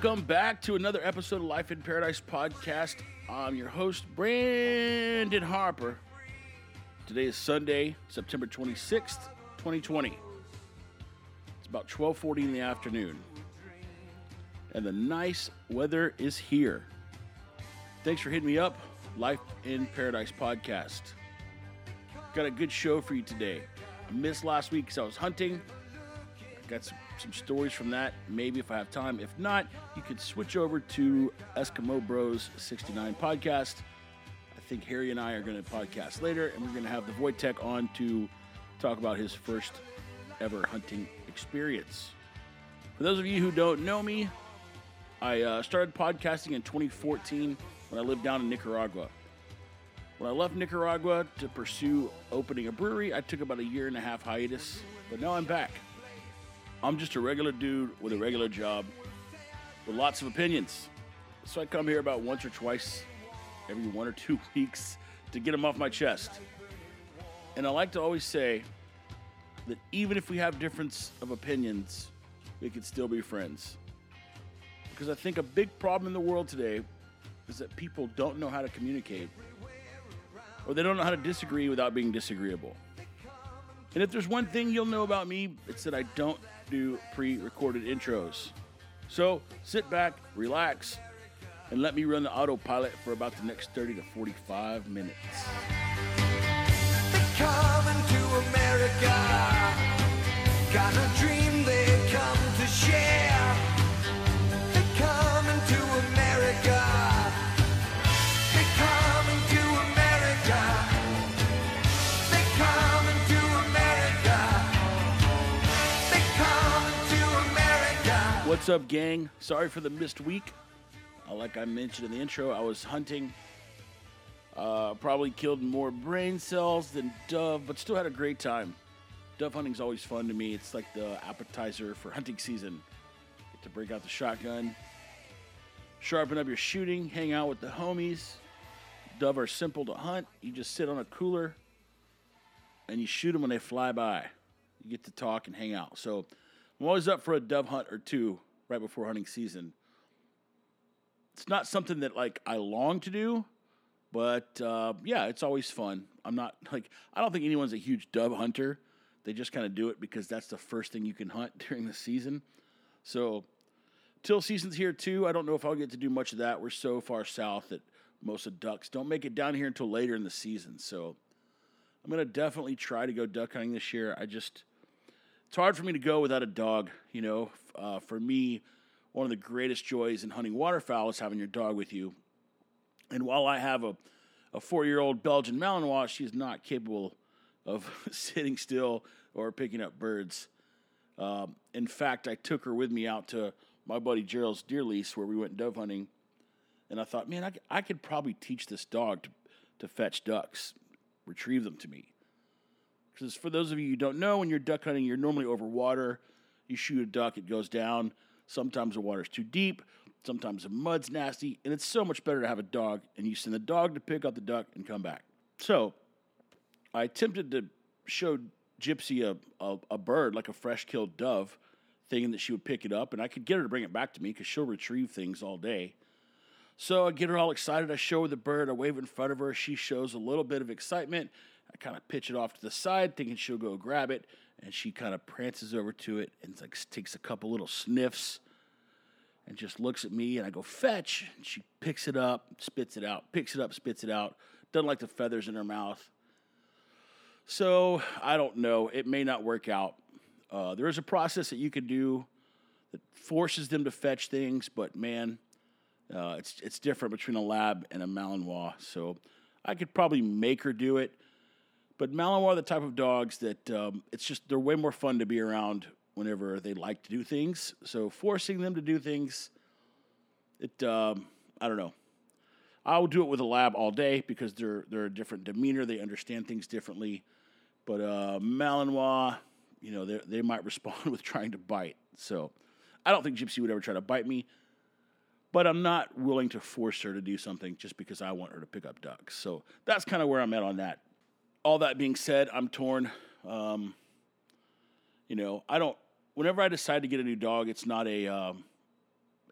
Welcome back to another episode of Life in Paradise podcast. I'm your host, Brandon Harper. Today is Sunday, September 26th, 2020. It's about 12:40 in the afternoon. And the nice weather is here. Thanks for hitting me up, Life in Paradise podcast. Got a good show for you today. I missed last week because I was hunting. Got some, some stories from that. Maybe if I have time. If not, you could switch over to Eskimo Bros 69 podcast. I think Harry and I are going to podcast later, and we're going to have the Wojtek on to talk about his first ever hunting experience. For those of you who don't know me, I uh, started podcasting in 2014 when I lived down in Nicaragua. When I left Nicaragua to pursue opening a brewery, I took about a year and a half hiatus, but now I'm back. I'm just a regular dude with a regular job with lots of opinions. So I come here about once or twice every one or two weeks to get them off my chest. And I like to always say that even if we have difference of opinions, we can still be friends. Because I think a big problem in the world today is that people don't know how to communicate or they don't know how to disagree without being disagreeable. And if there's one thing you'll know about me, it's that I don't do pre recorded intros. So sit back, relax, and let me run the autopilot for about the next 30 to 45 minutes. They're coming to America. Got a dream Up, gang? Sorry for the missed week. Uh, like I mentioned in the intro, I was hunting. Uh, probably killed more brain cells than dove, but still had a great time. Dove hunting's always fun to me. It's like the appetizer for hunting season. Get to break out the shotgun, sharpen up your shooting, hang out with the homies. Dove are simple to hunt. You just sit on a cooler and you shoot them when they fly by. You get to talk and hang out. So I'm always up for a dove hunt or two right before hunting season. It's not something that like I long to do, but uh, yeah, it's always fun. I'm not like I don't think anyone's a huge dove hunter. They just kind of do it because that's the first thing you can hunt during the season. So till season's here too. I don't know if I'll get to do much of that. We're so far south that most of ducks don't make it down here until later in the season. So I'm gonna definitely try to go duck hunting this year. I just it's hard for me to go without a dog. You know, uh, for me, one of the greatest joys in hunting waterfowl is having your dog with you. And while I have a, a four year old Belgian Malinois, she's not capable of sitting still or picking up birds. Um, in fact, I took her with me out to my buddy Gerald's deer lease where we went dove hunting. And I thought, man, I, I could probably teach this dog to, to fetch ducks, retrieve them to me. Because for those of you who don't know, when you're duck hunting, you're normally over water. You shoot a duck, it goes down. Sometimes the water's too deep. Sometimes the mud's nasty. And it's so much better to have a dog. And you send the dog to pick up the duck and come back. So I attempted to show Gypsy a, a, a bird, like a fresh killed dove, thinking that she would pick it up. And I could get her to bring it back to me because she'll retrieve things all day. So I get her all excited. I show her the bird. I wave it in front of her. She shows a little bit of excitement. I kind of pitch it off to the side, thinking she'll go grab it. And she kind of prances over to it and like takes a couple little sniffs and just looks at me. And I go, fetch. And she picks it up, spits it out, picks it up, spits it out. Doesn't like the feathers in her mouth. So I don't know. It may not work out. Uh, there is a process that you can do that forces them to fetch things, but man, uh, it's it's different between a lab and a Malinois. So I could probably make her do it, but Malinois are the type of dogs that um, it's just they're way more fun to be around whenever they like to do things. So forcing them to do things, it um, I don't know. I will do it with a lab all day because they're they're a different demeanor. They understand things differently. But uh, Malinois, you know, they they might respond with trying to bite. So I don't think Gypsy would ever try to bite me. But I'm not willing to force her to do something just because I want her to pick up ducks. So that's kind of where I'm at on that. All that being said, I'm torn. Um, you know, I don't. Whenever I decide to get a new dog, it's not a um,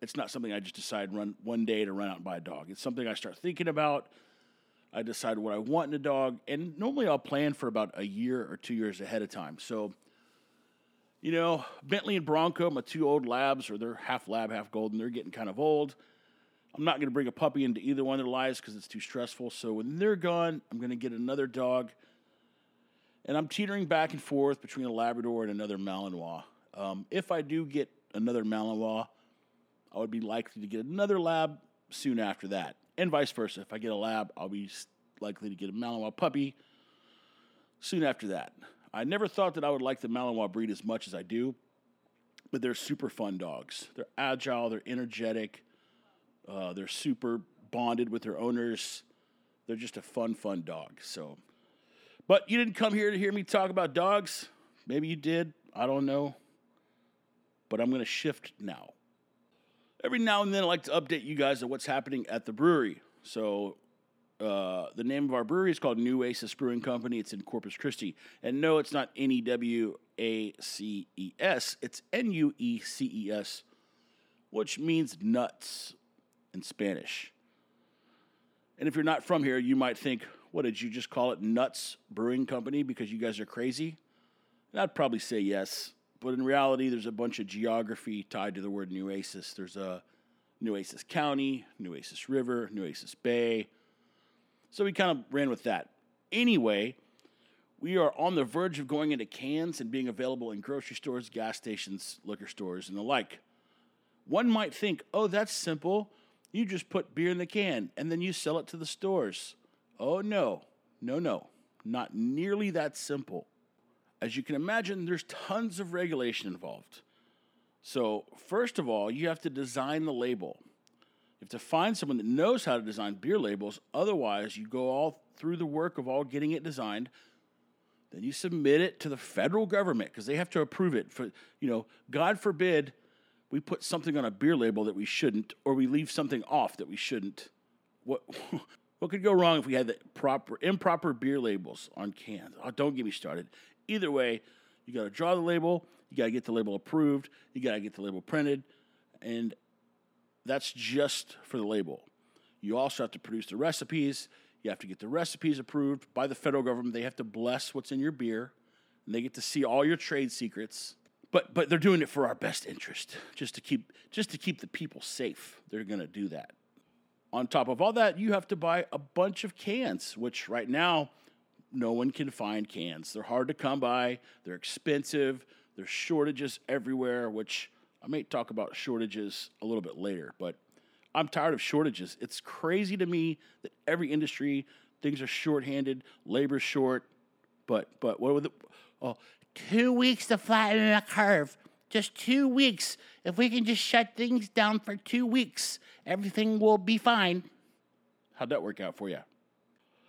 It's not something I just decide run one day to run out and buy a dog. It's something I start thinking about. I decide what I want in a dog, and normally I'll plan for about a year or two years ahead of time. So, you know, Bentley and Bronco, my two old labs, or they're half lab, half golden. They're getting kind of old. I'm not going to bring a puppy into either one of their lives because it's too stressful. So when they're gone, I'm going to get another dog. And I'm teetering back and forth between a Labrador and another Malinois. Um, if I do get another Malinois, I would be likely to get another lab soon after that, and vice versa. If I get a lab, I'll be likely to get a Malinois puppy soon after that. I never thought that I would like the Malinois breed as much as I do, but they're super fun dogs. They're agile, they're energetic, uh, they're super bonded with their owners. They're just a fun, fun dog. So, but you didn't come here to hear me talk about dogs. Maybe you did. I don't know. But I'm going to shift now. Every now and then, I like to update you guys on what's happening at the brewery. So, uh, the name of our brewery is called Nueces Brewing Company. It's in Corpus Christi. And no, it's not N E W A C E S, it's N U E C E S, which means nuts in Spanish. And if you're not from here, you might think, what did you just call it Nuts Brewing Company because you guys are crazy? And I'd probably say yes. But in reality, there's a bunch of geography tied to the word Nueces. There's a Nueces County, Nueces River, Nueces Bay. So we kind of ran with that. Anyway, we are on the verge of going into cans and being available in grocery stores, gas stations, liquor stores, and the like. One might think, oh, that's simple. You just put beer in the can and then you sell it to the stores. Oh, no, no, no, not nearly that simple. As you can imagine, there's tons of regulation involved. So, first of all, you have to design the label. You have to find someone that knows how to design beer labels. Otherwise, you go all through the work of all getting it designed. Then you submit it to the federal government because they have to approve it. For you know, God forbid we put something on a beer label that we shouldn't, or we leave something off that we shouldn't. What what could go wrong if we had the proper improper beer labels on cans? Oh, don't get me started. Either way, you got to draw the label, you got to get the label approved, you got to get the label printed, and that's just for the label. You also have to produce the recipes. You have to get the recipes approved by the federal government. They have to bless what's in your beer, and they get to see all your trade secrets. But but they're doing it for our best interest, just to keep just to keep the people safe. They're going to do that. On top of all that, you have to buy a bunch of cans, which right now no one can find cans. They're hard to come by. They're expensive. There's shortages everywhere, which I may talk about shortages a little bit later, but I'm tired of shortages. It's crazy to me that every industry things are shorthanded, labor's short, but but what with the Oh, Two weeks to flatten the curve. Just two weeks. If we can just shut things down for two weeks, everything will be fine. how'd that work out for you?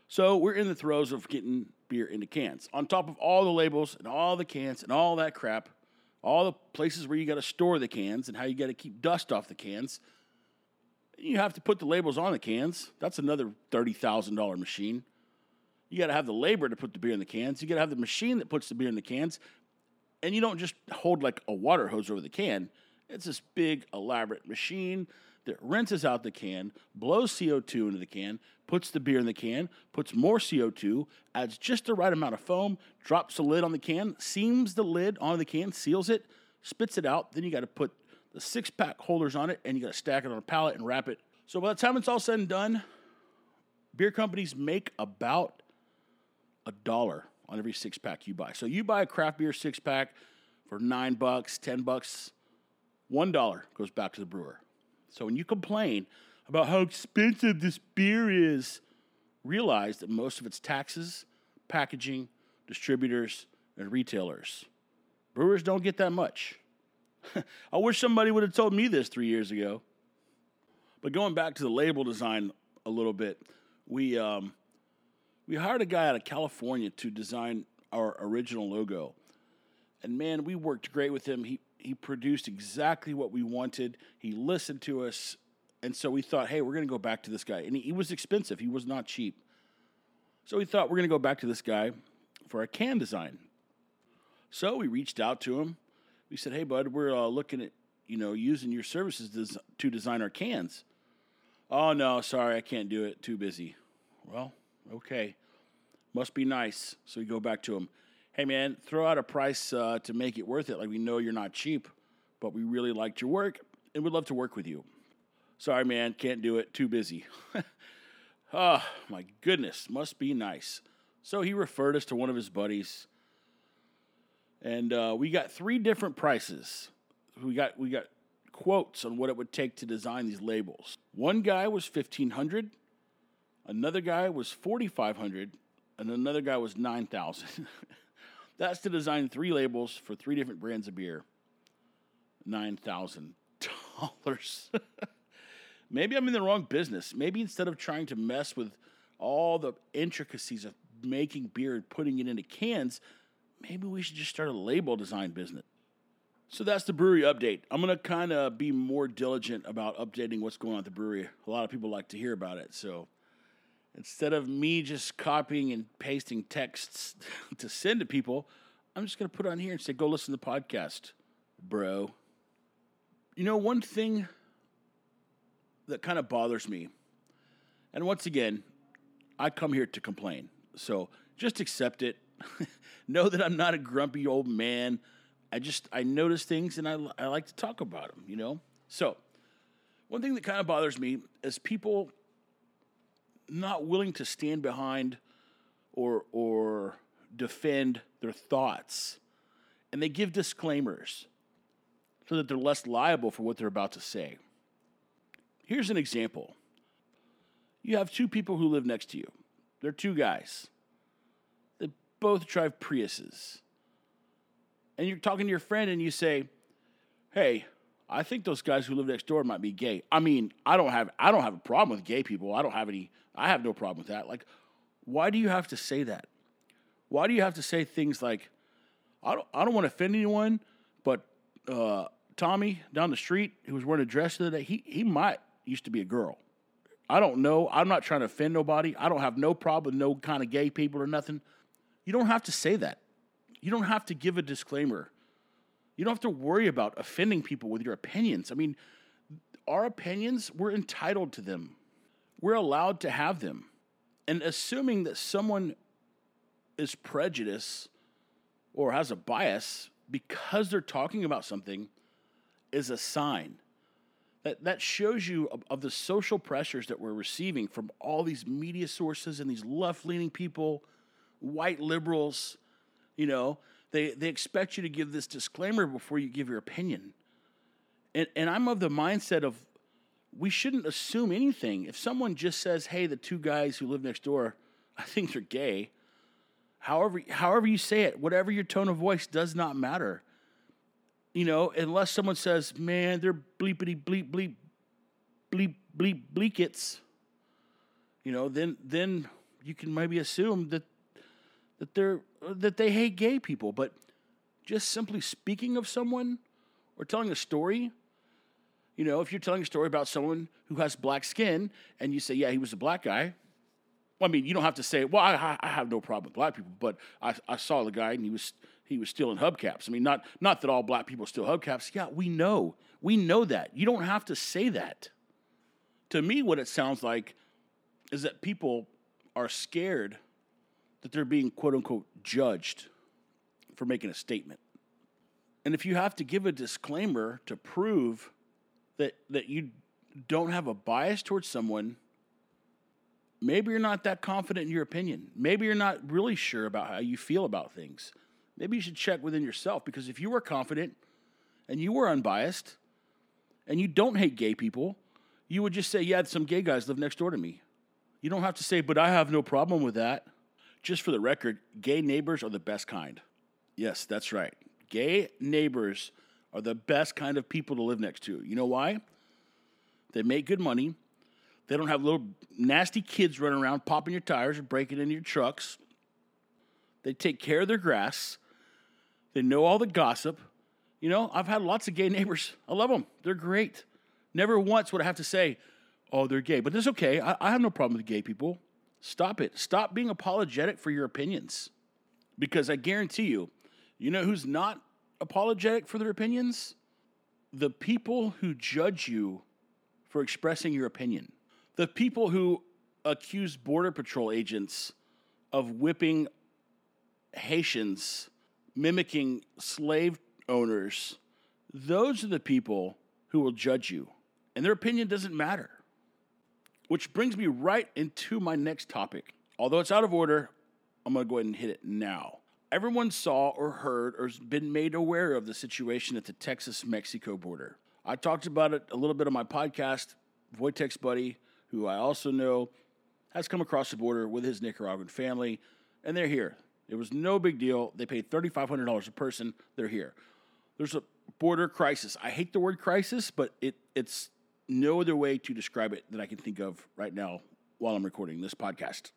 So we're in the throes of getting beer into cans. On top of all the labels and all the cans and all that crap, all the places where you got to store the cans and how you got to keep dust off the cans. You have to put the labels on the cans. That's another $30,000 machine. You got to have the labor to put the beer in the cans. You got to have the machine that puts the beer in the cans. And you don't just hold like a water hose over the can. It's this big, elaborate machine that rinses out the can, blows CO2 into the can, puts the beer in the can, puts more CO2, adds just the right amount of foam, drops the lid on the can, seams the lid on the can, seals it, spits it out. Then you got to put the six pack holders on it and you got to stack it on a pallet and wrap it. So by the time it's all said and done, beer companies make about a dollar on every six pack you buy. So you buy a craft beer six pack for nine bucks, ten bucks, one dollar goes back to the brewer. So when you complain about how expensive this beer is, realize that most of it's taxes, packaging, distributors, and retailers. Brewers don't get that much. I wish somebody would have told me this three years ago. But going back to the label design a little bit, we um, we hired a guy out of California to design our original logo. And man, we worked great with him. He he produced exactly what we wanted. He listened to us, and so we thought, hey, we're going to go back to this guy. And he, he was expensive. He was not cheap. So we thought we're going to go back to this guy for a can design. So we reached out to him. We said, hey, bud, we're uh, looking at you know, using your services to design our cans. Oh no, sorry, I can't do it. Too busy. Well, okay. Must be nice. So we go back to him. Hey man, throw out a price uh, to make it worth it. Like we know you're not cheap, but we really liked your work and would love to work with you. Sorry man, can't do it. Too busy. oh my goodness, must be nice. So he referred us to one of his buddies, and uh, we got three different prices. We got we got quotes on what it would take to design these labels. One guy was fifteen hundred, another guy was forty five hundred, and another guy was nine thousand. That's to design three labels for three different brands of beer. Nine thousand dollars. Maybe I'm in the wrong business. Maybe instead of trying to mess with all the intricacies of making beer and putting it into cans, maybe we should just start a label design business. So that's the brewery update. I'm going to kind of be more diligent about updating what's going on at the brewery. A lot of people like to hear about it. So instead of me just copying and pasting texts to send to people, I'm just going to put on here and say, go listen to the podcast, bro. You know, one thing that kind of bothers me, and once again, I come here to complain. So just accept it. know that I'm not a grumpy old man. I just I notice things and I I like to talk about them, you know. So one thing that kind of bothers me is people not willing to stand behind or or defend their thoughts, and they give disclaimers so that they're less liable for what they're about to say. Here's an example. You have two people who live next to you. They're two guys. They both drive Priuses. And you're talking to your friend and you say, "Hey, I think those guys who live next door might be gay." I mean, I don't have I don't have a problem with gay people. I don't have any I have no problem with that. Like why do you have to say that? Why do you have to say things like I don't I don't want to offend anyone, but uh, Tommy down the street who was wearing a dress the other day, he he might used to be a girl. I don't know. I'm not trying to offend nobody. I don't have no problem with no kind of gay people or nothing. You don't have to say that. You don't have to give a disclaimer. You don't have to worry about offending people with your opinions. I mean, our opinions, we're entitled to them. We're allowed to have them. And assuming that someone is prejudiced or has a bias because they're talking about something is a sign that that shows you of, of the social pressures that we're receiving from all these media sources and these left-leaning people, white liberals, you know, they they expect you to give this disclaimer before you give your opinion. And and I'm of the mindset of we shouldn't assume anything. If someone just says, "Hey, the two guys who live next door, I think they're gay," however however you say it, whatever your tone of voice does not matter. You know, unless someone says, "Man, they're bleepity bleep bleep bleep bleep bleekits," you know, then then you can maybe assume that that they're that they hate gay people. But just simply speaking of someone or telling a story, you know, if you're telling a story about someone who has black skin and you say, "Yeah, he was a black guy," well, I mean, you don't have to say, "Well, I, I have no problem with black people," but I, I saw the guy and he was he was stealing hubcaps. I mean, not not that all black people steal hubcaps. Yeah, we know, we know that. You don't have to say that. To me, what it sounds like is that people are scared that they're being quote unquote judged for making a statement. And if you have to give a disclaimer to prove that that you don't have a bias towards someone, maybe you're not that confident in your opinion. Maybe you're not really sure about how you feel about things. Maybe you should check within yourself because if you were confident and you were unbiased and you don't hate gay people, you would just say, "Yeah, some gay guys live next door to me." You don't have to say, "But I have no problem with that." Just for the record, gay neighbors are the best kind. Yes, that's right. Gay neighbors are the best kind of people to live next to. You know why? They make good money. They don't have little nasty kids running around popping your tires or breaking into your trucks. They take care of their grass. They know all the gossip. You know, I've had lots of gay neighbors. I love them. They're great. Never once would I have to say, oh, they're gay. But that's okay. I, I have no problem with gay people. Stop it. Stop being apologetic for your opinions. Because I guarantee you, you know who's not apologetic for their opinions? the people who judge you for expressing your opinion, the people who accuse Border Patrol agents of whipping Haitians, mimicking slave owners, those are the people who will judge you. And their opinion doesn't matter. Which brings me right into my next topic. Although it's out of order, I'm going to go ahead and hit it now. Everyone saw or heard or has been made aware of the situation at the Texas Mexico border. I talked about it a little bit on my podcast. Wojtek's buddy, who I also know, has come across the border with his Nicaraguan family, and they're here. It was no big deal. They paid $3,500 a person. They're here. There's a border crisis. I hate the word crisis, but it, it's no other way to describe it that I can think of right now while I'm recording this podcast.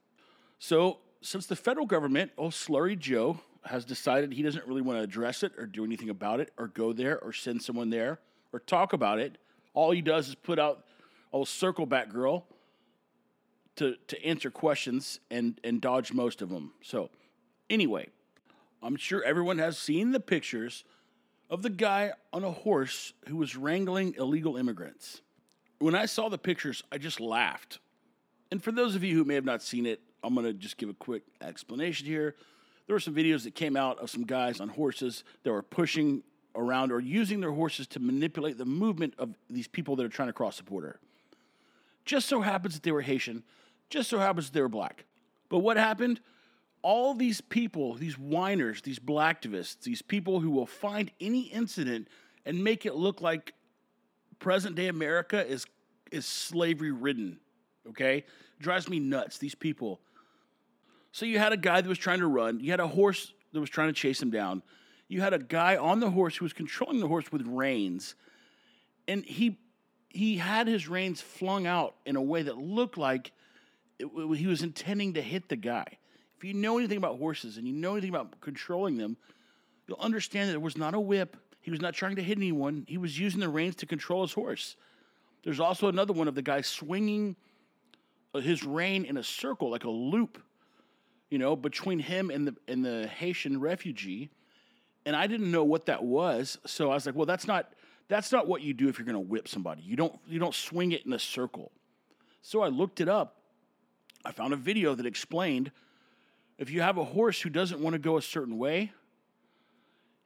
So, since the federal government, oh, Slurry Joe, has decided he doesn't really want to address it or do anything about it or go there or send someone there or talk about it, all he does is put out old Circleback Girl to, to answer questions and, and dodge most of them. So, anyway, I'm sure everyone has seen the pictures of the guy on a horse who was wrangling illegal immigrants. When I saw the pictures, I just laughed. And for those of you who may have not seen it, I'm going to just give a quick explanation here. There were some videos that came out of some guys on horses that were pushing around or using their horses to manipulate the movement of these people that are trying to cross the border. Just so happens that they were Haitian, just so happens that they were black. But what happened? All these people, these whiners, these blacktivists, these people who will find any incident and make it look like present day America is is slavery ridden. Okay? Drives me nuts, these people. So you had a guy that was trying to run, you had a horse that was trying to chase him down. You had a guy on the horse who was controlling the horse with reins. And he he had his reins flung out in a way that looked like it, he was intending to hit the guy. If you know anything about horses and you know anything about controlling them, you'll understand that it was not a whip. He was not trying to hit anyone. He was using the reins to control his horse. There's also another one of the guy swinging uh, his rein in a circle, like a loop, you know, between him and the and the Haitian refugee. And I didn't know what that was, so I was like, "Well, that's not that's not what you do if you're going to whip somebody. You don't you don't swing it in a circle." So I looked it up. I found a video that explained if you have a horse who doesn't want to go a certain way,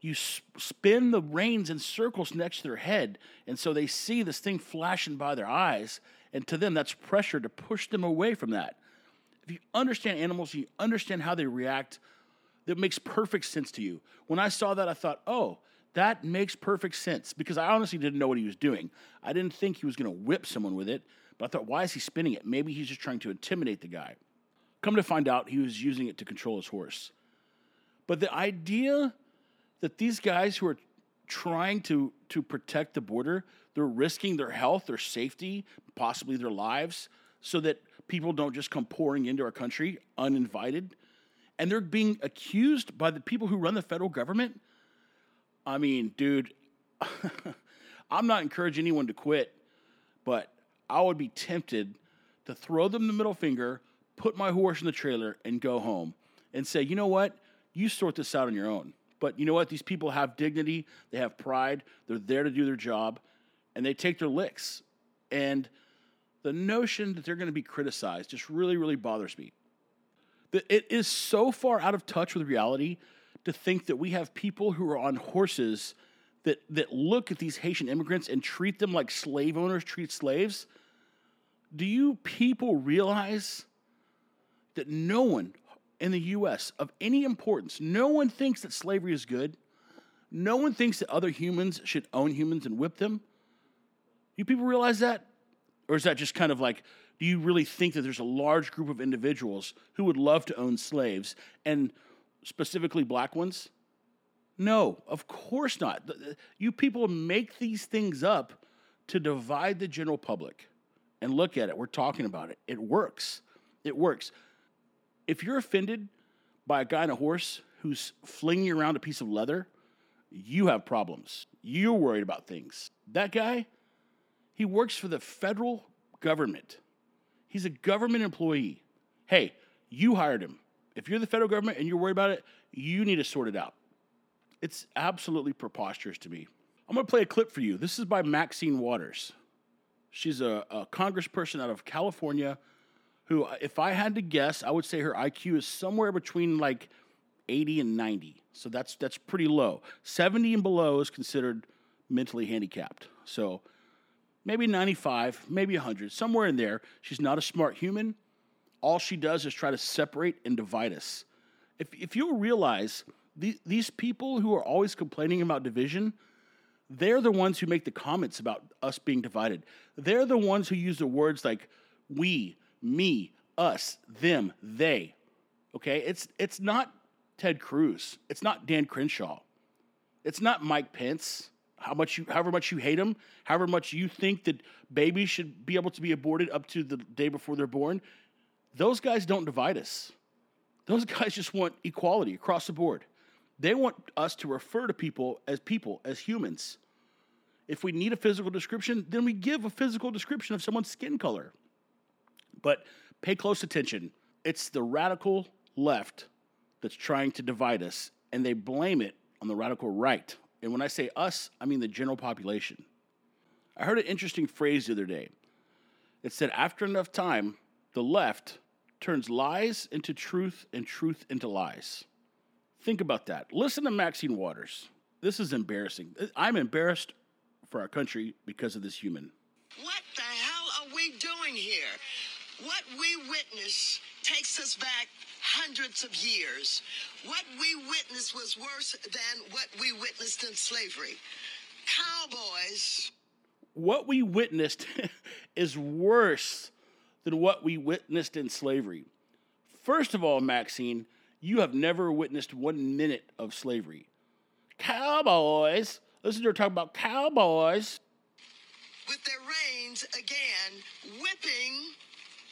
you spin the reins in circles next to their head. And so they see this thing flashing by their eyes. And to them, that's pressure to push them away from that. If you understand animals, you understand how they react, that makes perfect sense to you. When I saw that, I thought, oh, that makes perfect sense because I honestly didn't know what he was doing. I didn't think he was going to whip someone with it, but I thought, why is he spinning it? Maybe he's just trying to intimidate the guy. Come to find out, he was using it to control his horse. But the idea that these guys who are trying to to protect the border, they're risking their health, their safety, possibly their lives, so that people don't just come pouring into our country uninvited. And they're being accused by the people who run the federal government. I mean, dude, I'm not encouraging anyone to quit, but I would be tempted to throw them the middle finger, put my horse in the trailer, and go home and say, you know what? You sort this out on your own. But you know what? These people have dignity, they have pride, they're there to do their job, and they take their licks. And the notion that they're going to be criticized just really, really bothers me. That it is so far out of touch with reality to think that we have people who are on horses that, that look at these Haitian immigrants and treat them like slave owners treat slaves. Do you people realize that no one in the US of any importance, no one thinks that slavery is good? No one thinks that other humans should own humans and whip them? You people realize that? Or is that just kind of like, do you really think that there's a large group of individuals who would love to own slaves and specifically black ones? No, of course not. You people make these things up to divide the general public. And look at it, we're talking about it. It works. It works. If you're offended by a guy on a horse who's flinging around a piece of leather, you have problems. You're worried about things. That guy, he works for the federal government. He's a government employee. Hey, you hired him. If you're the federal government and you're worried about it, you need to sort it out. It's absolutely preposterous to me. I'm going to play a clip for you. This is by Maxine Waters. She's a, a congressperson out of California who, if I had to guess, I would say her IQ is somewhere between like 80 and 90. So that's that's pretty low. 70 and below is considered mentally handicapped. So maybe 95, maybe 100, somewhere in there. She's not a smart human. All she does is try to separate and divide us. If, if you realize the, these people who are always complaining about division, they're the ones who make the comments about us being divided. They're the ones who use the words like we, me, us, them, they. Okay? It's it's not Ted Cruz. It's not Dan Crenshaw. It's not Mike Pence. How much you however much you hate him, however much you think that babies should be able to be aborted up to the day before they're born, those guys don't divide us. Those guys just want equality across the board. They want us to refer to people as people, as humans. If we need a physical description, then we give a physical description of someone's skin color. But pay close attention. It's the radical left that's trying to divide us, and they blame it on the radical right. And when I say us, I mean the general population. I heard an interesting phrase the other day. It said, after enough time, the left turns lies into truth and truth into lies. Think about that. Listen to Maxine Waters. This is embarrassing. I'm embarrassed for our country because of this human. What the hell are we doing here? What we witness takes us back hundreds of years. What we witnessed was worse than what we witnessed in slavery. Cowboys. What we witnessed is worse than what we witnessed in slavery. First of all, Maxine, you have never witnessed one minute of slavery. Cowboys. Listen to her talk about cowboys. with their reins again, whipping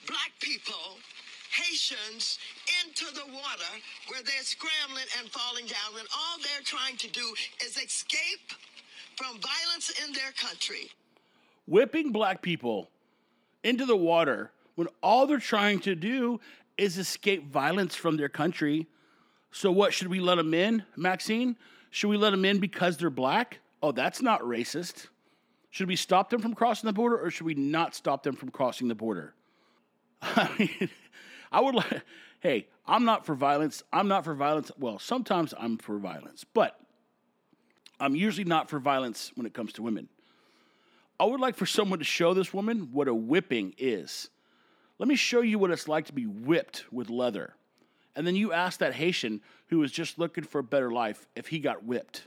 black people, Haitians, into the water where they're scrambling and falling down when all they're trying to do is escape from violence in their country. whipping black people into the water when all they're trying to do is escape violence from their country. So, what should we let them in, Maxine? Should we let them in because they're black? Oh, that's not racist. Should we stop them from crossing the border or should we not stop them from crossing the border? I mean, I would like, hey, I'm not for violence. I'm not for violence. Well, sometimes I'm for violence, but I'm usually not for violence when it comes to women. I would like for someone to show this woman what a whipping is. Let me show you what it's like to be whipped with leather. And then you ask that Haitian who was just looking for a better life if he got whipped.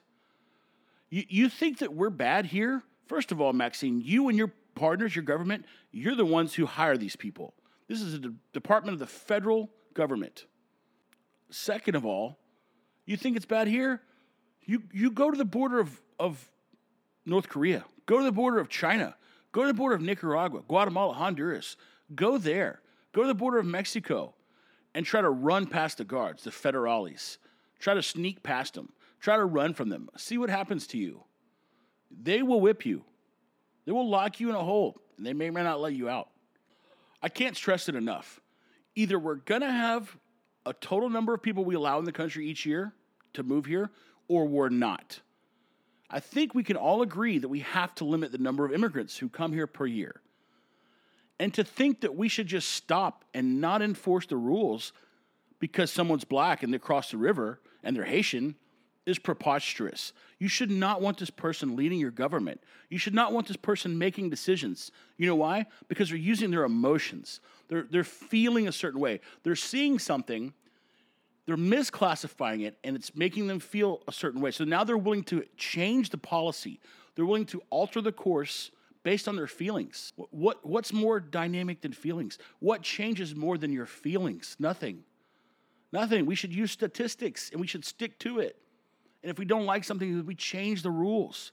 You, you think that we're bad here? First of all, Maxine, you and your partners, your government, you're the ones who hire these people. This is a de- department of the federal government. Second of all, you think it's bad here? You, you go to the border of, of North Korea. Go to the border of China. Go to the border of Nicaragua, Guatemala, Honduras. Go there. Go to the border of Mexico and try to run past the guards, the federales. Try to sneak past them. Try to run from them. See what happens to you. They will whip you. They will lock you in a hole, and they may or may not let you out. I can't stress it enough. Either we're going to have a total number of people we allow in the country each year to move here, or we're not. I think we can all agree that we have to limit the number of immigrants who come here per year. And to think that we should just stop and not enforce the rules because someone's black and they cross the river and they're Haitian is preposterous. You should not want this person leading your government. You should not want this person making decisions. You know why? Because they're using their emotions. They're, they're feeling a certain way. They're seeing something, they're misclassifying it, and it's making them feel a certain way. So now they're willing to change the policy. They're willing to alter the course based on their feelings. What, what, what's more dynamic than feelings? What changes more than your feelings? Nothing. Nothing. We should use statistics and we should stick to it. And if we don't like something, we change the rules.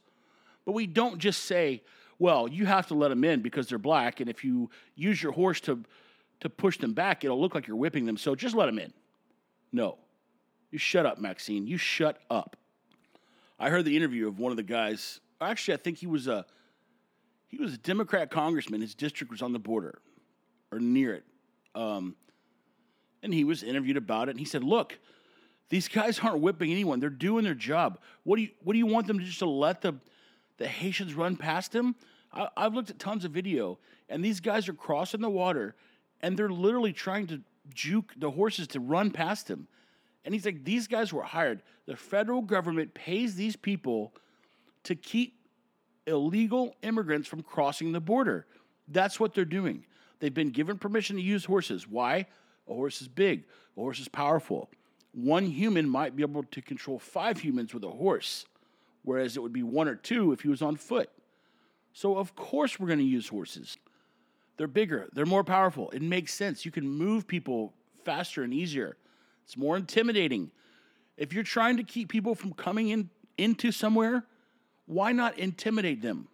But we don't just say, well, you have to let them in because they're black. And if you use your horse to, to push them back, it'll look like you're whipping them. So just let them in. No. You shut up, Maxine. You shut up. I heard the interview of one of the guys. Actually, I think he was a he was a Democrat congressman. His district was on the border or near it. Um, and he was interviewed about it. And he said, "Look, these guys aren't whipping anyone. They're doing their job. What do you what do you want them to just to let the the Haitians run past him. I, I've looked at tons of video, and these guys are crossing the water, and they're literally trying to juke the horses to run past him. And he's like, these guys were hired. The federal government pays these people to keep illegal immigrants from crossing the border. That's what they're doing. They've been given permission to use horses. Why? A horse is big, a horse is powerful. One human might be able to control five humans with a horse, whereas it would be one or two if he was on foot. So, of course, we're going to use horses. They're bigger, they're more powerful. It makes sense. You can move people faster and easier. It's more intimidating. If you're trying to keep people from coming in into somewhere, why not intimidate them?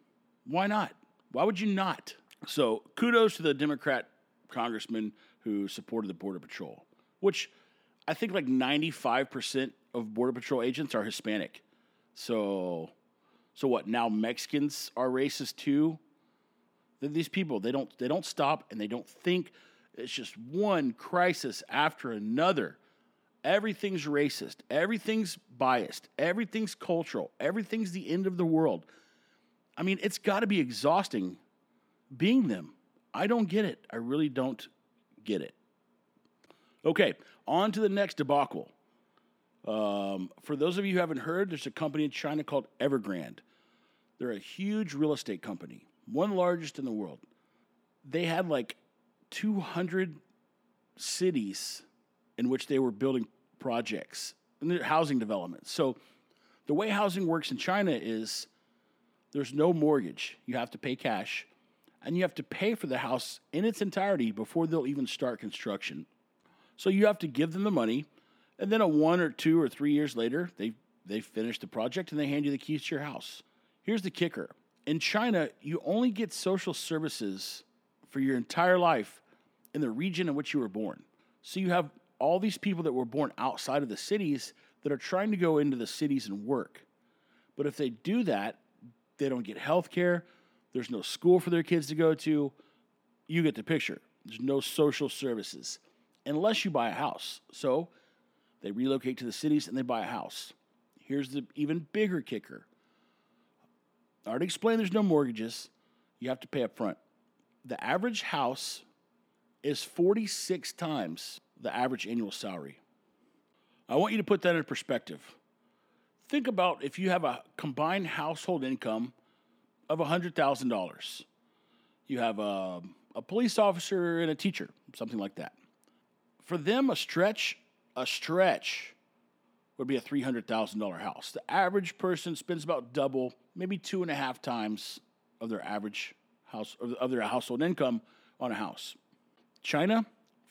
Why not? Why would you not? So, kudos to the Democrat congressman who supported the Border Patrol, which I think like 95% of Border Patrol agents are Hispanic. So, so what? Now Mexicans are racist too? They're these people, they don't they don't stop and they don't think. It's just one crisis after another. Everything's racist. Everything's biased. Everything's cultural. Everything's the end of the world. I mean, it's got to be exhausting being them. I don't get it. I really don't get it. Okay, on to the next debacle. Um, for those of you who haven't heard, there's a company in China called Evergrande. They're a huge real estate company, one largest in the world. They had like 200 cities in which they were building projects and housing developments. So the way housing works in China is there's no mortgage. You have to pay cash and you have to pay for the house in its entirety before they'll even start construction. So you have to give them the money and then a one or two or three years later, they they finish the project and they hand you the keys to your house. Here's the kicker. In China, you only get social services for your entire life in the region in which you were born. So you have all these people that were born outside of the cities that are trying to go into the cities and work. But if they do that, they don't get health care, there's no school for their kids to go to. You get the picture. There's no social services unless you buy a house. So they relocate to the cities and they buy a house. Here's the even bigger kicker. I already explained there's no mortgages. You have to pay up front. The average house is 46 times the average annual salary. I want you to put that in perspective. Think about if you have a combined household income of $100,000. You have a, a police officer and a teacher, something like that. For them, a stretch, a stretch would be a $300,000 house. The average person spends about double, maybe two and a half times of their average house, of their household income on a house. China,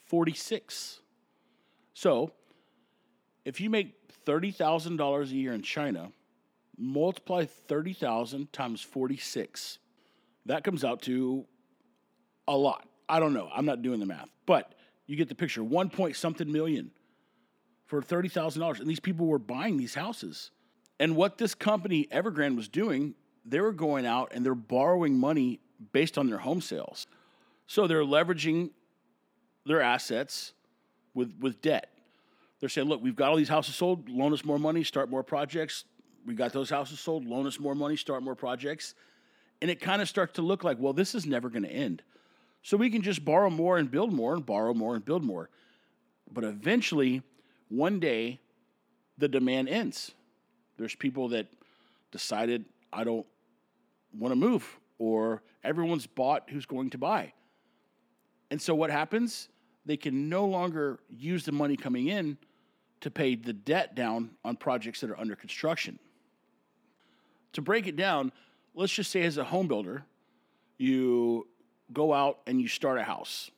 46. So, if you make $30,000 a year in China, multiply 30,000 times 46. That comes out to a lot. I don't know. I'm not doing the math, but you get the picture. One point something million for $30,000. And these people were buying these houses. And what this company, Evergrande, was doing, they were going out and they're borrowing money based on their home sales. So they're leveraging their assets with, with debt. They're saying, look, we've got all these houses sold, loan us more money, start more projects. We got those houses sold, loan us more money, start more projects. And it kind of starts to look like, well, this is never going to end. So we can just borrow more and build more and borrow more and build more. But eventually, one day, the demand ends. There's people that decided, I don't want to move, or everyone's bought who's going to buy. And so what happens? They can no longer use the money coming in to pay the debt down on projects that are under construction. To break it down, let's just say as a home builder, you go out and you start a house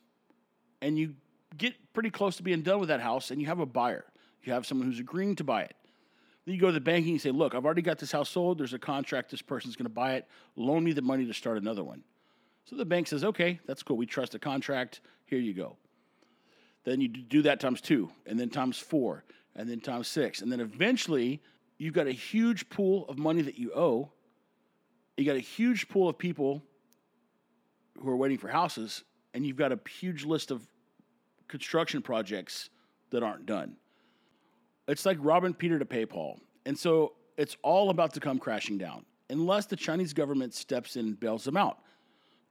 and you get pretty close to being done with that house and you have a buyer. You have someone who's agreeing to buy it. Then you go to the bank and you say, Look, I've already got this house sold. There's a contract. This person's going to buy it. Loan me the money to start another one. So the bank says, Okay, that's cool. We trust the contract. Here you go. Then you do that times two, and then times four, and then times six. And then eventually, you've got a huge pool of money that you owe. You got a huge pool of people who are waiting for houses, and you've got a huge list of construction projects that aren't done. It's like robbing Peter to pay Paul. And so it's all about to come crashing down. unless the Chinese government steps in and bails them out.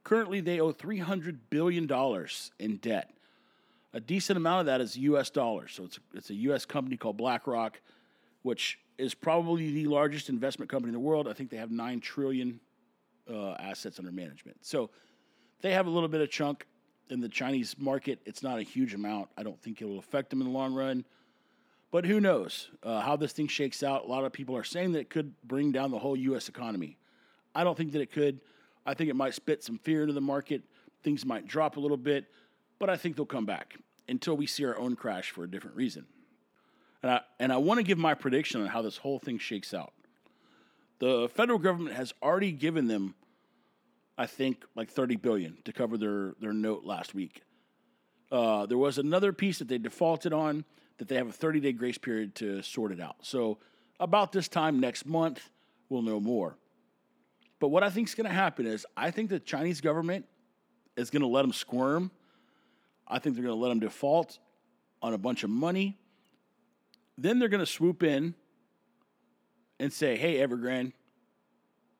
Currently, they owe $300 billion in debt. A decent amount of that is US dollars. So it's, it's a US company called BlackRock, which is probably the largest investment company in the world. I think they have 9 trillion uh, assets under management. So they have a little bit of chunk in the Chinese market. It's not a huge amount. I don't think it will affect them in the long run. But who knows uh, how this thing shakes out? A lot of people are saying that it could bring down the whole U.S. economy. I don't think that it could. I think it might spit some fear into the market. Things might drop a little bit, but I think they'll come back until we see our own crash for a different reason. And I, and I want to give my prediction on how this whole thing shakes out. The federal government has already given them, I think, like 30 billion to cover their, their note last week. Uh, there was another piece that they defaulted on that they have a 30 day grace period to sort it out. So, about this time next month, we'll know more. But what I think is going to happen is I think the Chinese government is going to let them squirm. I think they're going to let them default on a bunch of money. Then they're going to swoop in and say, hey, Evergrande,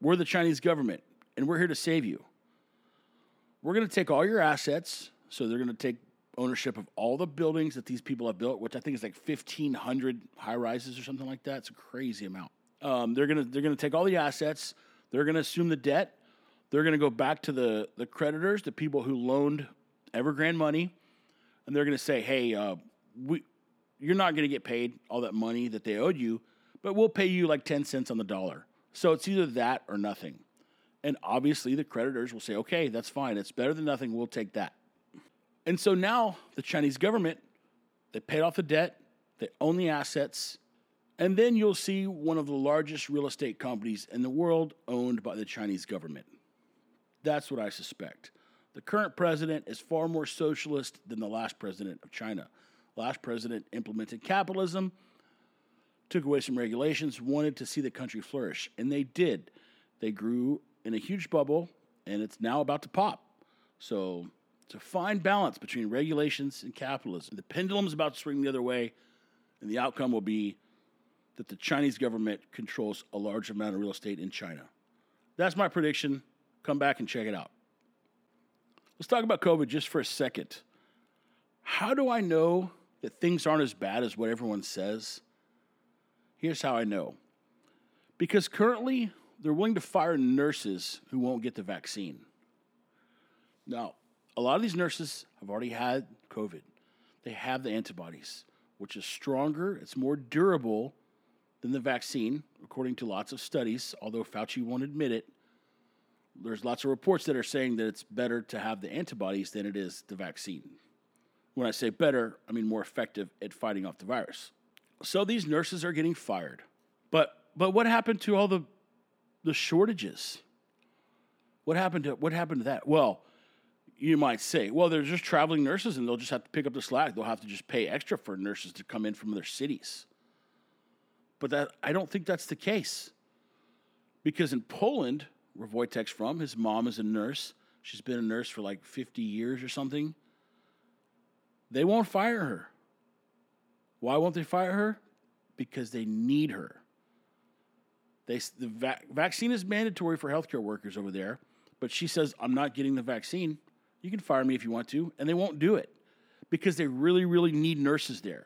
we're the Chinese government and we're here to save you. We're going to take all your assets. So they're going to take ownership of all the buildings that these people have built, which I think is like 1,500 high rises or something like that. It's a crazy amount. Um, they're going to they're going to take all the assets. They're going to assume the debt. They're going to go back to the, the creditors, the people who loaned Evergrande money, and they're going to say, hey, uh, we, you're not going to get paid all that money that they owed you, but we'll pay you like 10 cents on the dollar. So it's either that or nothing. And obviously, the creditors will say, okay, that's fine. It's better than nothing. We'll take that. And so now the Chinese government, they paid off the debt, they own the assets, and then you'll see one of the largest real estate companies in the world owned by the Chinese government. That's what I suspect. The current president is far more socialist than the last president of China. Last president implemented capitalism, took away some regulations, wanted to see the country flourish, and they did. They grew in a huge bubble, and it's now about to pop. So it's a fine balance between regulations and capitalism. The pendulum is about to swing the other way, and the outcome will be that the Chinese government controls a large amount of real estate in China. That's my prediction. Come back and check it out. Let's talk about COVID just for a second. How do I know that things aren't as bad as what everyone says? Here's how I know. Because currently, they're willing to fire nurses who won't get the vaccine. Now, a lot of these nurses have already had COVID. They have the antibodies, which is stronger, it's more durable than the vaccine, according to lots of studies, although Fauci won't admit it. There's lots of reports that are saying that it's better to have the antibodies than it is the vaccine. When I say better, I mean more effective at fighting off the virus. So these nurses are getting fired. But but what happened to all the the shortages? What happened to what happened to that? Well, you might say, well, they're just traveling nurses and they'll just have to pick up the slack. They'll have to just pay extra for nurses to come in from other cities. But that I don't think that's the case. Because in Poland, where Wojtek's from, his mom is a nurse. She's been a nurse for like 50 years or something. They won't fire her. Why won't they fire her? Because they need her. They, the va- vaccine is mandatory for healthcare workers over there, but she says, I'm not getting the vaccine. You can fire me if you want to, and they won't do it because they really, really need nurses there.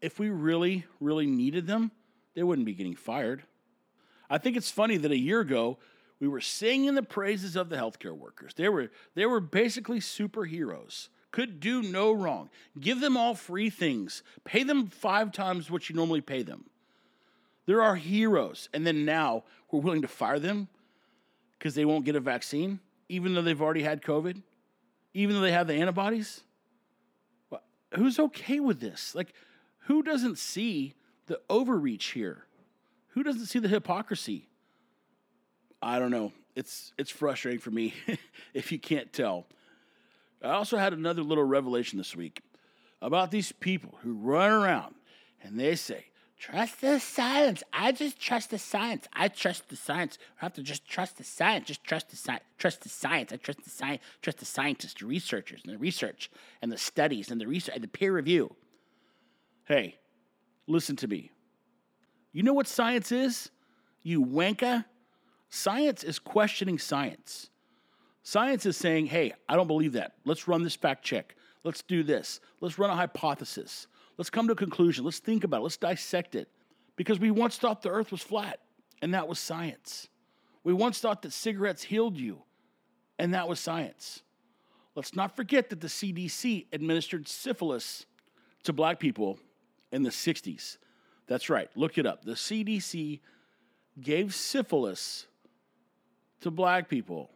If we really, really needed them, they wouldn't be getting fired. I think it's funny that a year ago we were singing the praises of the healthcare workers. They were they were basically superheroes. Could do no wrong. Give them all free things. Pay them five times what you normally pay them. There are our heroes. And then now we're willing to fire them because they won't get a vaccine, even though they've already had COVID, even though they have the antibodies. Who's okay with this? Like, who doesn't see the overreach here? Who doesn't see the hypocrisy? I don't know. It's it's frustrating for me if you can't tell. I also had another little revelation this week about these people who run around and they say, Trust the science. I just trust the science. I trust the science. I have to just trust the science. Just trust the science. Trust the science. I trust the science. Trust the scientists, the researchers, and the research, and the studies, and the research, and the peer review. Hey, listen to me. You know what science is? You wanker? Science is questioning science. Science is saying, hey, I don't believe that. Let's run this fact check. Let's do this. Let's run a hypothesis. Let's come to a conclusion. Let's think about it. Let's dissect it. Because we once thought the earth was flat, and that was science. We once thought that cigarettes healed you, and that was science. Let's not forget that the CDC administered syphilis to black people in the 60s. That's right, look it up. The CDC gave syphilis to black people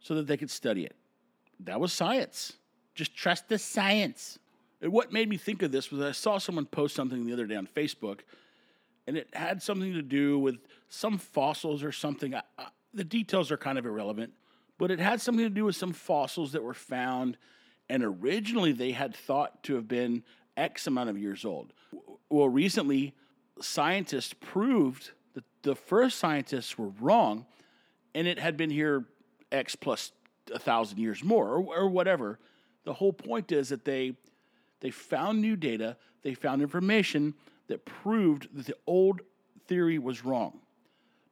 so that they could study it. That was science. Just trust the science. What made me think of this was I saw someone post something the other day on Facebook, and it had something to do with some fossils or something. I, I, the details are kind of irrelevant, but it had something to do with some fossils that were found, and originally they had thought to have been X amount of years old. Well, recently, scientists proved that the first scientists were wrong, and it had been here X plus a thousand years more, or, or whatever. The whole point is that they they found new data, they found information that proved that the old theory was wrong.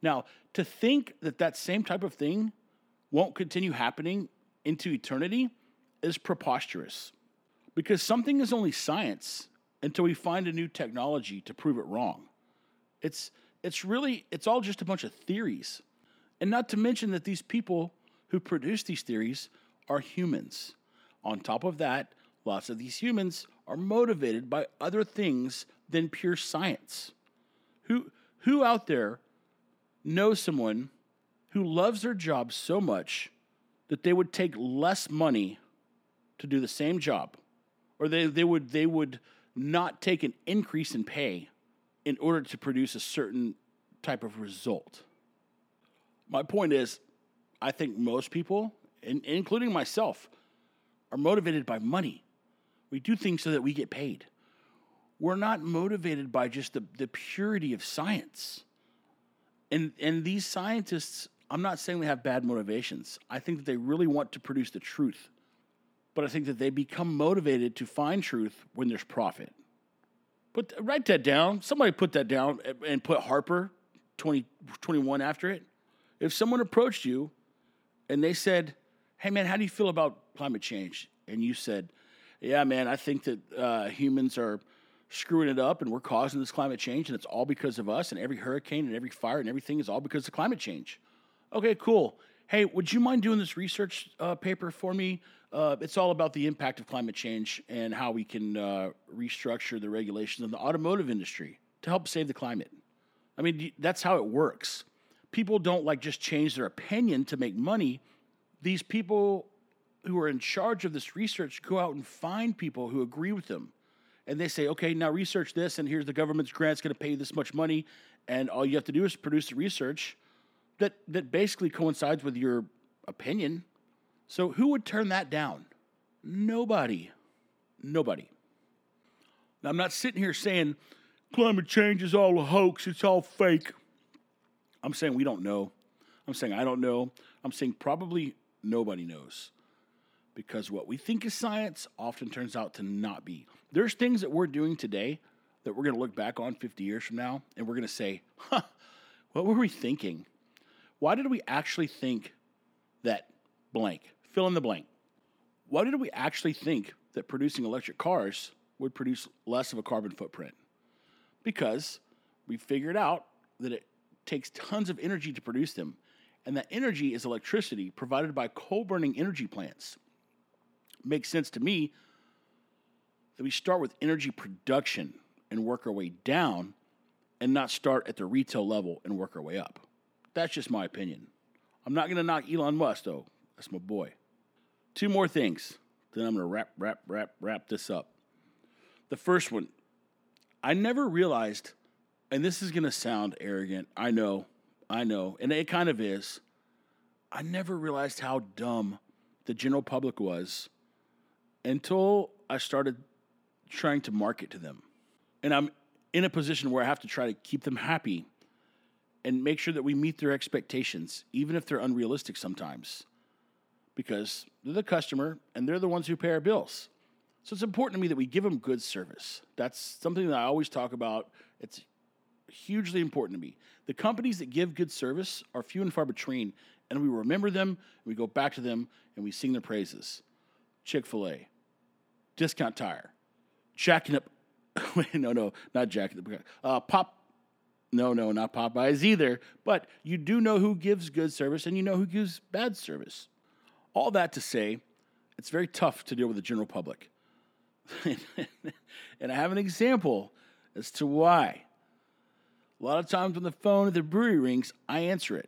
Now, to think that that same type of thing won't continue happening into eternity is preposterous. Because something is only science until we find a new technology to prove it wrong. It's it's really it's all just a bunch of theories. And not to mention that these people who produce these theories are humans. On top of that, lots of these humans are motivated by other things than pure science. Who who out there knows someone who loves their job so much that they would take less money to do the same job or they, they would they would not take an increase in pay in order to produce a certain type of result. My point is, I think most people, in, including myself, are motivated by money. We do things so that we get paid. We're not motivated by just the, the purity of science. And, and these scientists, I'm not saying they have bad motivations. I think that they really want to produce the truth. But I think that they become motivated to find truth when there's profit. Put, write that down. Somebody put that down and- put Harper 20, after it. If someone approached you and they said, Hey, man, how do you feel about climate change? And you said, Yeah, man, I think that uh, humans are screwing it up and we're causing this climate change and it's all because of us and every hurricane and every fire and everything is all because of climate change. Okay, cool. Hey, would you mind doing this research uh, paper for me? Uh, it's all about the impact of climate change and how we can uh, restructure the regulations in the automotive industry to help save the climate. I mean, that's how it works. People don't like just change their opinion to make money. These people who are in charge of this research go out and find people who agree with them. And they say, okay, now research this, and here's the government's grant's going to pay you this much money, and all you have to do is produce the research that that basically coincides with your opinion. So who would turn that down? Nobody. Nobody. Now I'm not sitting here saying climate change is all a hoax, it's all fake. I'm saying we don't know. I'm saying I don't know. I'm saying probably nobody knows. Because what we think is science often turns out to not be. There's things that we're doing today that we're going to look back on 50 years from now and we're going to say, huh, what were we thinking? Why did we actually think that blank? Fill in the blank. Why did we actually think that producing electric cars would produce less of a carbon footprint? Because we figured out that it takes tons of energy to produce them, and that energy is electricity provided by coal burning energy plants. Makes sense to me that we start with energy production and work our way down and not start at the retail level and work our way up. That's just my opinion. I'm not going to knock Elon Musk, though. That's my boy. Two more things. Then I'm going to wrap, wrap, wrap, wrap this up. The first one, I never realized, and this is going to sound arrogant. I know, I know, and it kind of is. I never realized how dumb the general public was until I started trying to market to them. And I'm in a position where I have to try to keep them happy and make sure that we meet their expectations, even if they're unrealistic sometimes, because they're the customer and they're the ones who pay our bills. So it's important to me that we give them good service. That's something that I always talk about. It's hugely important to me. The companies that give good service are few and far between, and we remember them, we go back to them, and we sing their praises. Chick fil A, Discount Tire, Jacking Up. No, no, not Jacking Up. Uh, Pop. No, no, not Popeyes either. But you do know who gives good service, and you know who gives bad service. All that to say, it's very tough to deal with the general public. and I have an example as to why. A lot of times when the phone at the brewery rings, I answer it.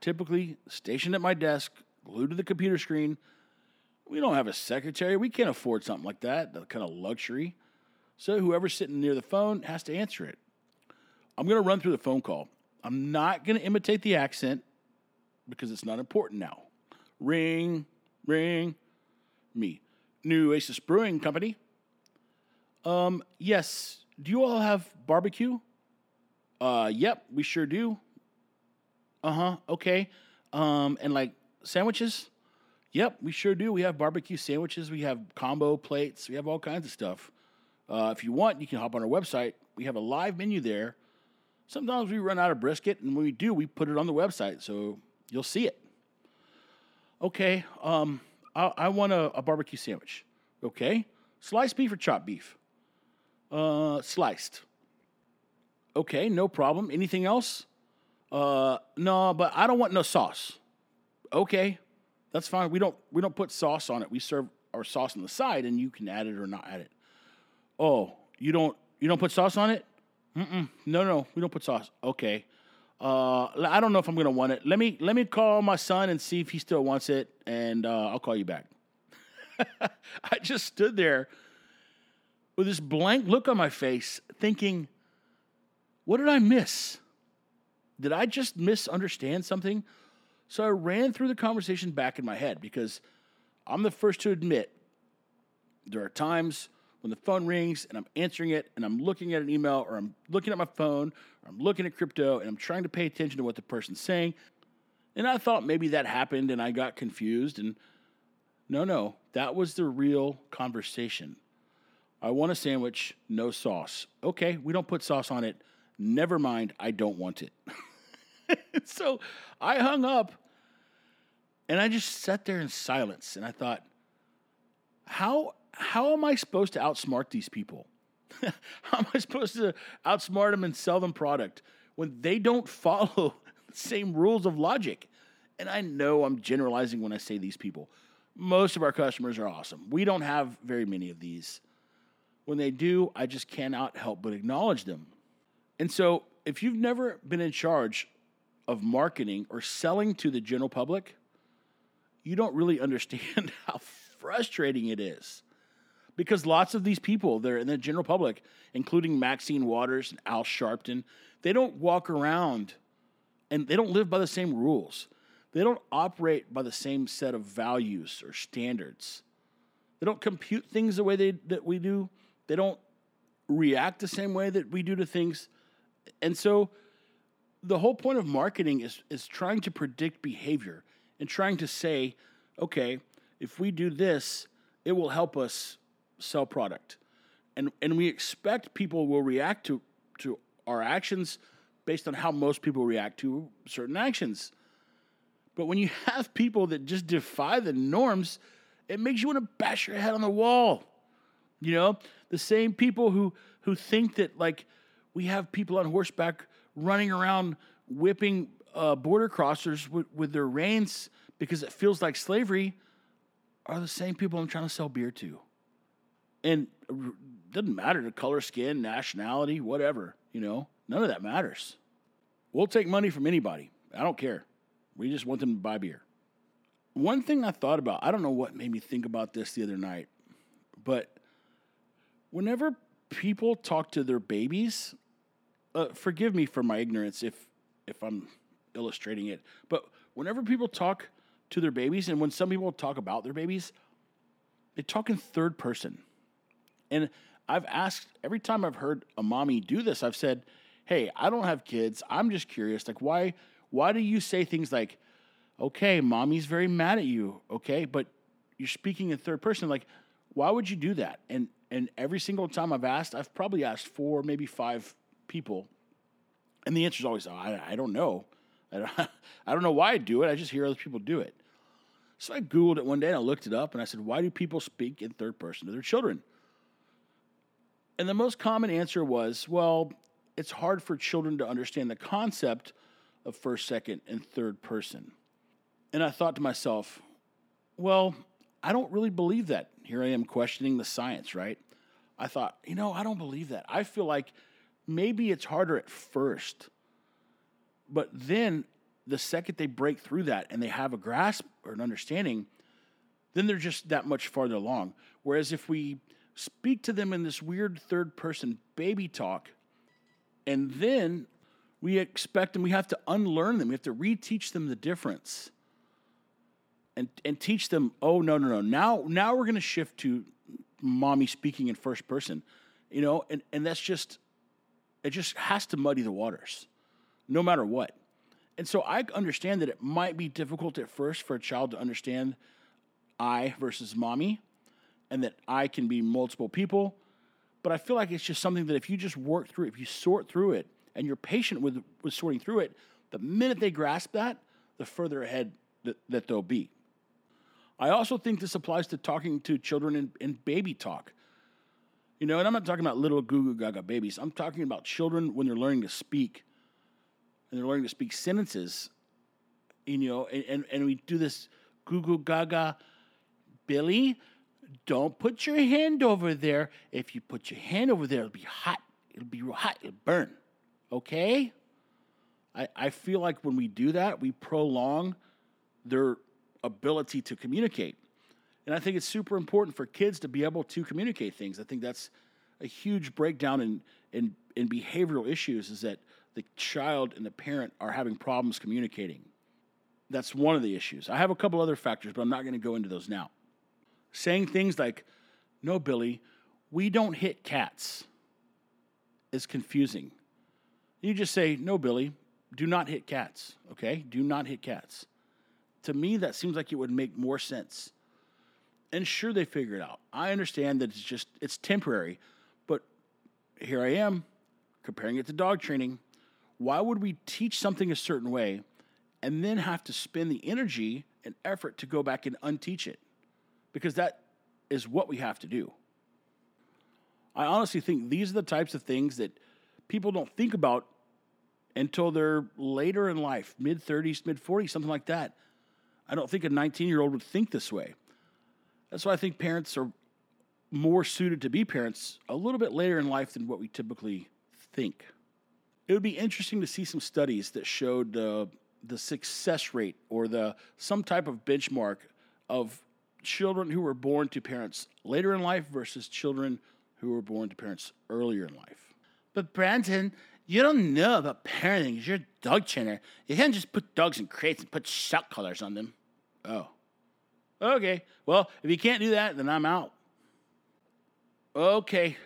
Typically stationed at my desk, glued to the computer screen. We don't have a secretary. We can't afford something like that, that kind of luxury. So whoever's sitting near the phone has to answer it. I'm going to run through the phone call. I'm not going to imitate the accent because it's not important now. Ring, ring, me. Nueces Brewing Company. Um, yes. Do you all have barbecue? Uh, yep, we sure do. Uh huh. Okay. Um, and like sandwiches? Yep, we sure do. We have barbecue sandwiches. We have combo plates. We have all kinds of stuff. Uh, if you want, you can hop on our website. We have a live menu there. Sometimes we run out of brisket, and when we do, we put it on the website, so you'll see it. Okay, um, I, I want a, a barbecue sandwich. Okay, sliced beef or chopped beef? Uh, sliced. Okay, no problem. Anything else? Uh, no, but I don't want no sauce. Okay, that's fine. We don't we don't put sauce on it. We serve our sauce on the side, and you can add it or not add it. Oh, you don't you don't put sauce on it? Mm-mm. No, no, we don't put sauce. Okay. Uh, I don't know if I'm gonna want it. Let me let me call my son and see if he still wants it, and uh, I'll call you back. I just stood there with this blank look on my face, thinking, "What did I miss? Did I just misunderstand something?" So I ran through the conversation back in my head because I'm the first to admit there are times when the phone rings and I'm answering it and I'm looking at an email or I'm looking at my phone or I'm looking at crypto and I'm trying to pay attention to what the person's saying. And I thought maybe that happened and I got confused. And no, no, that was the real conversation. I want a sandwich, no sauce. Okay, we don't put sauce on it. Never mind, I don't want it. so I hung up and I just sat there in silence and I thought, how how am I supposed to outsmart these people? how am I supposed to outsmart them and sell them product when they don't follow the same rules of logic? And I know I'm generalizing when I say these people. Most of our customers are awesome. We don't have very many of these. When they do, I just cannot help but acknowledge them. And so, if you've never been in charge of marketing or selling to the general public, you don't really understand how frustrating it is. Because lots of these people, they're in the general public, including Maxine Waters and Al Sharpton, they don't walk around and they don't live by the same rules. They don't operate by the same set of values or standards. They don't compute things the way they, that we do. They don't react the same way that we do to things. And so the whole point of marketing is, is trying to predict behavior and trying to say, okay, if we do this, it will help us sell product. And, and we expect people will react to, to our actions based on how most people react to certain actions. But when you have people that just defy the norms, it makes you want to bash your head on the wall. You know, the same people who who think that like we have people on horseback running around whipping uh, border crossers with, with their reins because it feels like slavery are the same people I'm trying to sell beer to. And it doesn't matter the color, skin, nationality, whatever, you know, none of that matters. We'll take money from anybody. I don't care. We just want them to buy beer. One thing I thought about, I don't know what made me think about this the other night, but whenever people talk to their babies, uh, forgive me for my ignorance if if I'm illustrating it, but whenever people talk to their babies, and when some people talk about their babies, they talk in third person. And I've asked every time I've heard a mommy do this, I've said, "Hey, I don't have kids. I'm just curious. Like, why why do you say things like, okay, mommy's very mad at you, okay, but you're speaking in third person. Like, why would you do that? And and every single time I've asked, I've probably asked four, maybe five people, And the answer is always, oh, I, I don't know. I don't, I don't know why I do it. I just hear other people do it. So I Googled it one day and I looked it up and I said, why do people speak in third person to their children? And the most common answer was, well, it's hard for children to understand the concept of first, second, and third person. And I thought to myself, well, I don't really believe that. Here I am questioning the science, right? I thought, you know, I don't believe that. I feel like maybe it's harder at first, but then the second they break through that and they have a grasp or an understanding, then they're just that much farther along. Whereas if we speak to them in this weird third person baby talk, and then we expect them, we have to unlearn them, we have to reteach them the difference. And, and teach them, oh no, no, no. Now now we're gonna shift to mommy speaking in first person. You know, and, and that's just it just has to muddy the waters, no matter what. And so I understand that it might be difficult at first for a child to understand I versus mommy, and that I can be multiple people. But I feel like it's just something that if you just work through, if you sort through it, and you're patient with, with sorting through it, the minute they grasp that, the further ahead that, that they'll be. I also think this applies to talking to children in, in baby talk. You know, and I'm not talking about little goo goo gaga babies. I'm talking about children when they're learning to speak and they're learning to speak sentences. You know, and, and, and we do this goo goo gaga. Billy, don't put your hand over there. If you put your hand over there, it'll be hot. It'll be real hot. It'll burn. Okay? I, I feel like when we do that, we prolong their ability to communicate. And I think it's super important for kids to be able to communicate things. I think that's a huge breakdown in, in, in behavioral issues is that the child and the parent are having problems communicating. That's one of the issues. I have a couple other factors, but I'm not going to go into those now. Saying things like, no, Billy, we don't hit cats is confusing. You just say, no, Billy, do not hit cats, okay? Do not hit cats. To me, that seems like it would make more sense and sure they figure it out. I understand that it's just it's temporary, but here I am comparing it to dog training. Why would we teach something a certain way and then have to spend the energy and effort to go back and unteach it? Because that is what we have to do. I honestly think these are the types of things that people don't think about until they're later in life, mid 30s, mid 40s, something like that. I don't think a 19 year old would think this way. That's why I think parents are more suited to be parents a little bit later in life than what we typically think. It would be interesting to see some studies that showed uh, the success rate or the some type of benchmark of children who were born to parents later in life versus children who were born to parents earlier in life. But Brandon, you don't know about parenting. You're a dog trainer. You can't just put dogs in crates and put shock collars on them. Oh. Okay. Well, if you can't do that, then I'm out. Okay.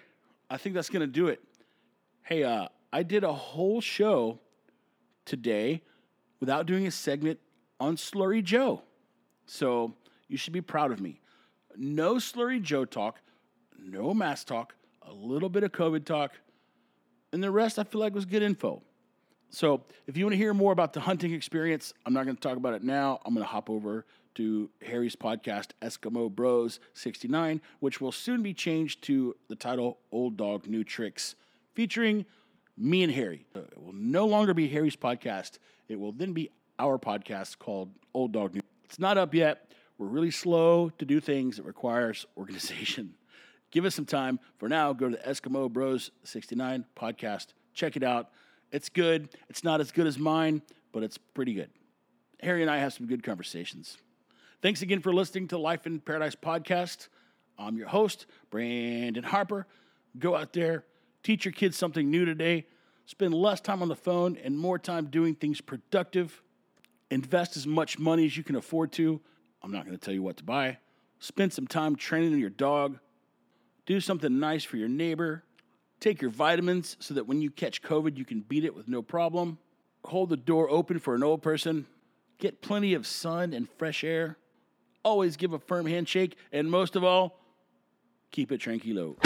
I think that's to do it. Hey, uh, I did a whole show today without doing a segment on Slurry Joe. So you should be proud of me. No Slurry Joe talk, no mask talk, a little bit of COVID talk, and the rest I feel like was good info. So if you want to hear more about the hunting experience, I'm not going to talk about it now. I'm going to hop over to Harry's podcast, Eskimo Bros 69, which will soon be changed to the title Old Dog New Tricks, featuring me and Harry. It will no longer be Harry's podcast. It will then be our podcast called Old Dog New. It's not up yet. We're really slow to do things. It requires organization. Give us some time. For now, go to the Eskimo Bros 69 podcast. Check it out. It's good. It's not as good as mine, but it's pretty good. Harry and I have some good conversations. Thanks again for listening to Life in Paradise podcast. I'm your host, Brandon Harper. Go out there, teach your kids something new today, spend less time on the phone and more time doing things productive. Invest as much money as you can afford to. I'm not going to tell you what to buy. Spend some time training your dog. Do something nice for your neighbor. Take your vitamins so that when you catch COVID, you can beat it with no problem. Hold the door open for an old person. Get plenty of sun and fresh air always give a firm handshake, and most of all, keep it tranquilo.